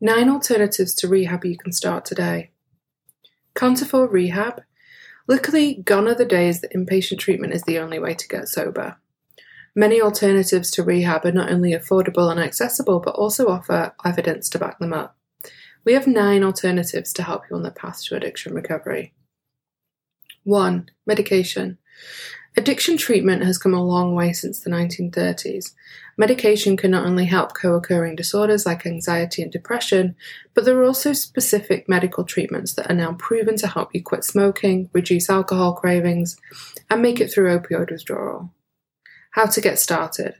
Nine alternatives to rehab you can start today. Can't afford rehab? Luckily, gone are the days that inpatient treatment is the only way to get sober. Many alternatives to rehab are not only affordable and accessible, but also offer evidence to back them up. We have nine alternatives to help you on the path to addiction recovery. 1. Medication. Addiction treatment has come a long way since the 1930s. Medication can not only help co occurring disorders like anxiety and depression, but there are also specific medical treatments that are now proven to help you quit smoking, reduce alcohol cravings, and make it through opioid withdrawal. How to get started.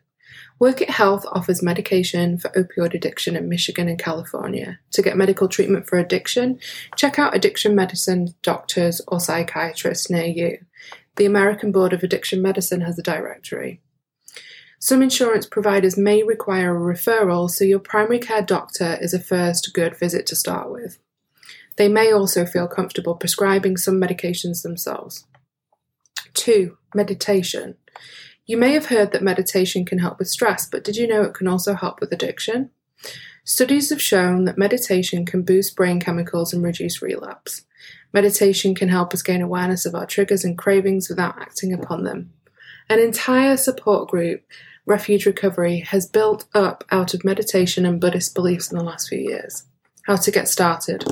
Workit Health offers medication for opioid addiction in Michigan and California. To get medical treatment for addiction, check out addiction medicine doctors or psychiatrists near you. The American Board of Addiction Medicine has a directory. Some insurance providers may require a referral, so your primary care doctor is a first good visit to start with. They may also feel comfortable prescribing some medications themselves. 2. Meditation. You may have heard that meditation can help with stress, but did you know it can also help with addiction? Studies have shown that meditation can boost brain chemicals and reduce relapse. Meditation can help us gain awareness of our triggers and cravings without acting upon them. An entire support group, Refuge Recovery, has built up out of meditation and Buddhist beliefs in the last few years. How to get started.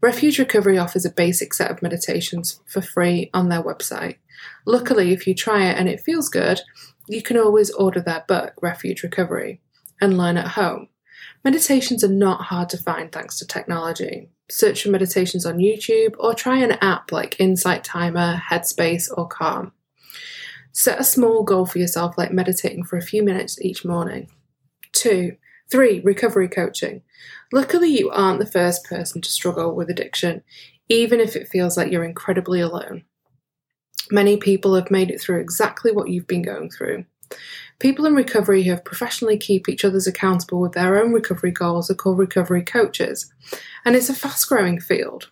Refuge Recovery offers a basic set of meditations for free on their website. Luckily, if you try it and it feels good, you can always order their book, Refuge Recovery, and learn at home. Meditations are not hard to find thanks to technology. Search for meditations on YouTube or try an app like Insight Timer, Headspace, or Calm. Set a small goal for yourself, like meditating for a few minutes each morning. 2. 3. Recovery coaching. Luckily, you aren't the first person to struggle with addiction, even if it feels like you're incredibly alone. Many people have made it through exactly what you've been going through. People in recovery who professionally keep each other's accountable with their own recovery goals are called recovery coaches, and it's a fast growing field.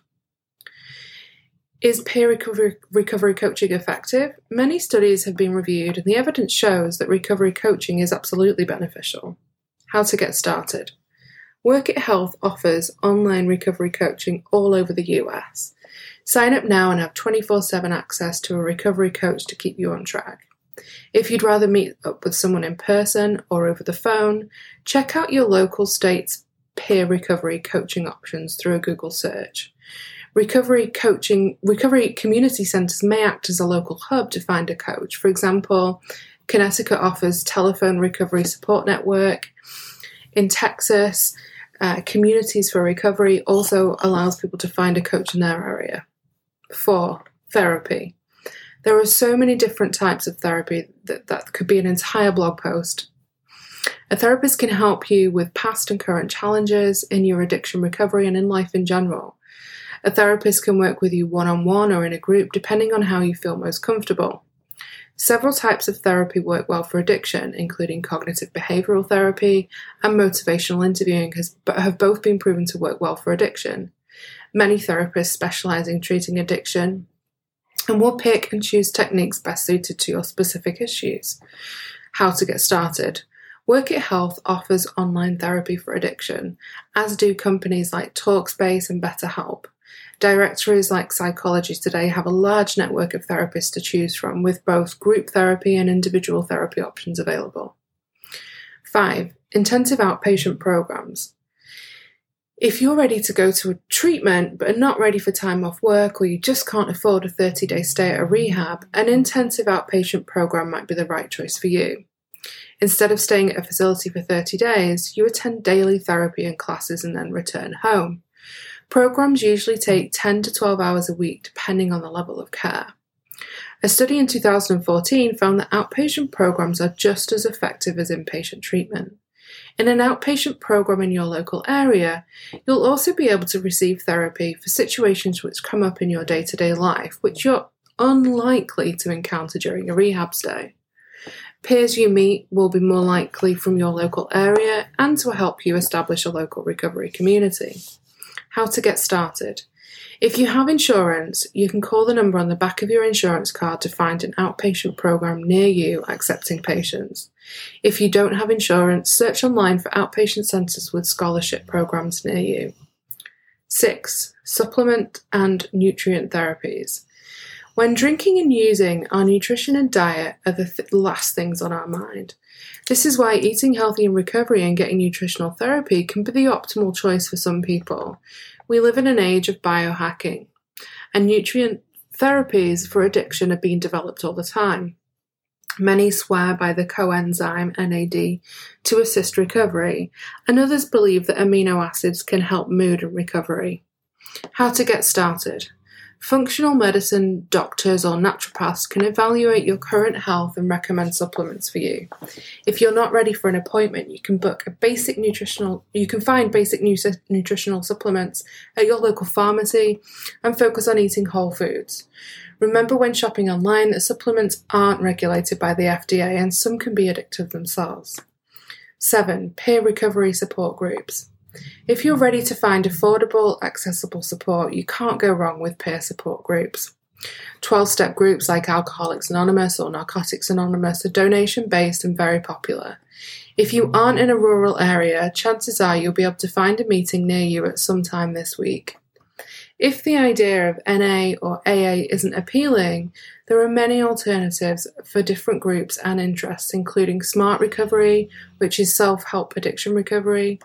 Is peer recovery, recovery coaching effective? Many studies have been reviewed, and the evidence shows that recovery coaching is absolutely beneficial. How to get started. Workit Health offers online recovery coaching all over the US. Sign up now and have 24 7 access to a recovery coach to keep you on track. If you'd rather meet up with someone in person or over the phone, check out your local state's peer recovery coaching options through a Google search. Recovery coaching, recovery community centres may act as a local hub to find a coach. For example, Connecticut offers telephone recovery support network. In Texas, uh, Communities for Recovery also allows people to find a coach in their area. Four, therapy. There are so many different types of therapy that, that could be an entire blog post. A therapist can help you with past and current challenges in your addiction recovery and in life in general. A therapist can work with you one on one or in a group depending on how you feel most comfortable. Several types of therapy work well for addiction, including cognitive behavioral therapy and motivational interviewing, has, have both been proven to work well for addiction. Many therapists specialize in treating addiction and we'll pick and choose techniques best suited to your specific issues. How to get started. Workit Health offers online therapy for addiction, as do companies like Talkspace and BetterHelp. Directories like Psychology Today have a large network of therapists to choose from, with both group therapy and individual therapy options available. 5. Intensive outpatient programs. If you're ready to go to a treatment but are not ready for time off work or you just can't afford a 30 day stay at a rehab, an intensive outpatient program might be the right choice for you. Instead of staying at a facility for 30 days, you attend daily therapy and classes and then return home. Programs usually take 10 to 12 hours a week depending on the level of care. A study in 2014 found that outpatient programs are just as effective as inpatient treatment. In an outpatient program in your local area, you'll also be able to receive therapy for situations which come up in your day to day life, which you're unlikely to encounter during a rehab stay. Peers you meet will be more likely from your local area and to help you establish a local recovery community. How to get started. If you have insurance, you can call the number on the back of your insurance card to find an outpatient program near you accepting patients. If you don't have insurance, search online for outpatient centres with scholarship programs near you. 6. Supplement and nutrient therapies. When drinking and using, our nutrition and diet are the th- last things on our mind. This is why eating healthy in recovery and getting nutritional therapy can be the optimal choice for some people. We live in an age of biohacking, and nutrient therapies for addiction are being developed all the time. Many swear by the coenzyme NAD to assist recovery, and others believe that amino acids can help mood and recovery. How to get started. Functional medicine doctors or naturopaths can evaluate your current health and recommend supplements for you. If you're not ready for an appointment, you can book a basic nutritional you can find basic nutritional supplements at your local pharmacy and focus on eating whole foods. Remember when shopping online that supplements aren't regulated by the FDA and some can be addictive themselves. 7. Peer recovery support groups. If you're ready to find affordable, accessible support, you can't go wrong with peer support groups. 12 step groups like Alcoholics Anonymous or Narcotics Anonymous are donation based and very popular. If you aren't in a rural area, chances are you'll be able to find a meeting near you at some time this week. If the idea of NA or AA isn't appealing, there are many alternatives for different groups and interests, including Smart Recovery, which is self help addiction recovery,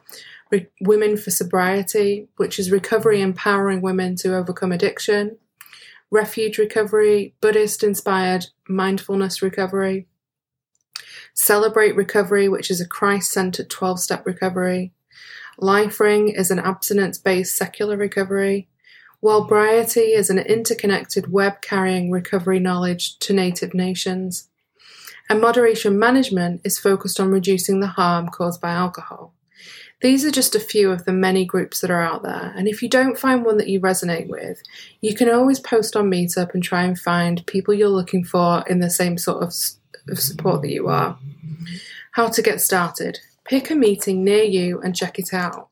Re- Women for Sobriety, which is recovery empowering women to overcome addiction, Refuge Recovery, Buddhist inspired mindfulness recovery, Celebrate Recovery, which is a Christ centered 12 step recovery, LifeRing is an abstinence based secular recovery, Wellbriety is an interconnected web carrying recovery knowledge to native nations, and Moderation Management is focused on reducing the harm caused by alcohol. These are just a few of the many groups that are out there, and if you don't find one that you resonate with, you can always post on Meetup and try and find people you're looking for in the same sort of, of support that you are. How to get started. Pick a meeting near you and check it out.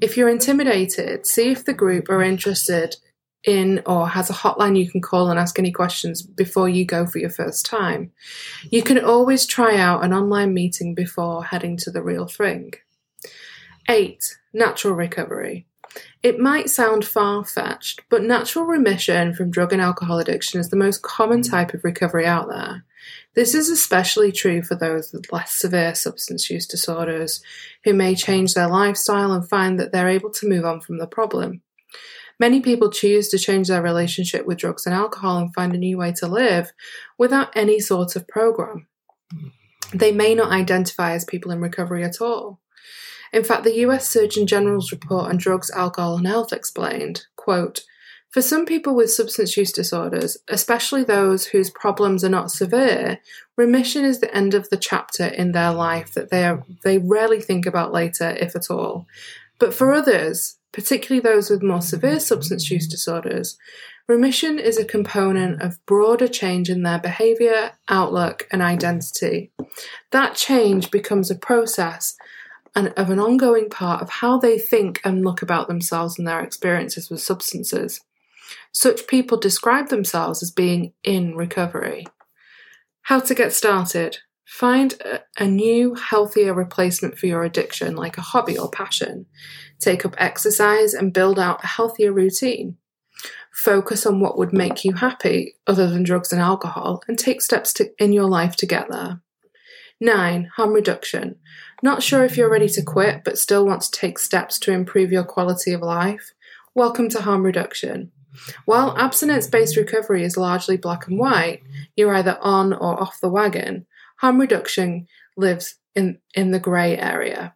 If you're intimidated, see if the group are interested in or has a hotline you can call and ask any questions before you go for your first time. You can always try out an online meeting before heading to the real thing. 8. Natural recovery. It might sound far fetched, but natural remission from drug and alcohol addiction is the most common type of recovery out there. This is especially true for those with less severe substance use disorders who may change their lifestyle and find that they're able to move on from the problem. Many people choose to change their relationship with drugs and alcohol and find a new way to live without any sort of program. They may not identify as people in recovery at all. In fact, the US Surgeon General's report on drugs, alcohol, and health explained, quote, for some people with substance use disorders, especially those whose problems are not severe, remission is the end of the chapter in their life that they, are, they rarely think about later, if at all. But for others, particularly those with more severe substance use disorders, remission is a component of broader change in their behaviour, outlook, and identity. That change becomes a process and of an ongoing part of how they think and look about themselves and their experiences with substances. Such people describe themselves as being in recovery. How to get started. Find a, a, new, healthier replacement for your addiction, like a hobby or passion. Take up exercise and build out a healthier routine. Focus on what would make you happy other than drugs and alcohol and take steps to, in your life to get there. 9. Harm reduction. Not sure if you're ready to quit, but still want to take steps to improve your quality of life? Welcome to harm reduction. While abstinence based recovery is largely black and white, you're either on or off the wagon, harm reduction lives in, in the grey area.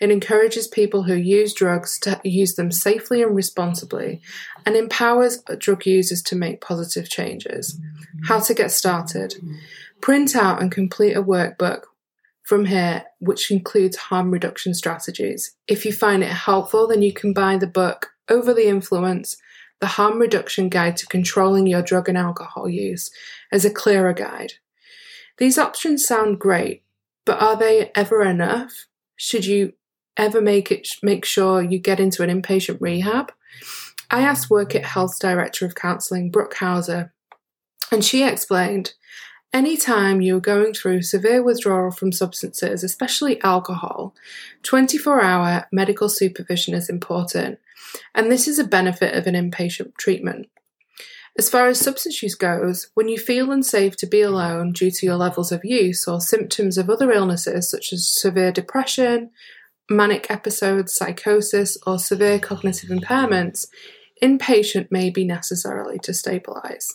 It encourages people who use drugs to use them safely and responsibly and empowers drug users to make positive changes. How to get started. Print out and complete a workbook from here, which includes harm reduction strategies. If you find it helpful, then you can buy the book Over the Influence The Harm Reduction Guide to Controlling Your Drug and Alcohol Use as a clearer guide. These options sound great, but are they ever enough? Should you ever make it make sure you get into an inpatient rehab? I asked Workit Health's Director of Counselling, Brooke Hauser, and she explained Anytime you're going through severe withdrawal from substances, especially alcohol, 24 hour medical supervision is important, and this is a benefit of an inpatient treatment. As far as substance use goes, when you feel unsafe to be alone due to your levels of use or symptoms of other illnesses such as severe depression, manic episodes, psychosis, or severe cognitive impairments, inpatient may be necessary to stabilise.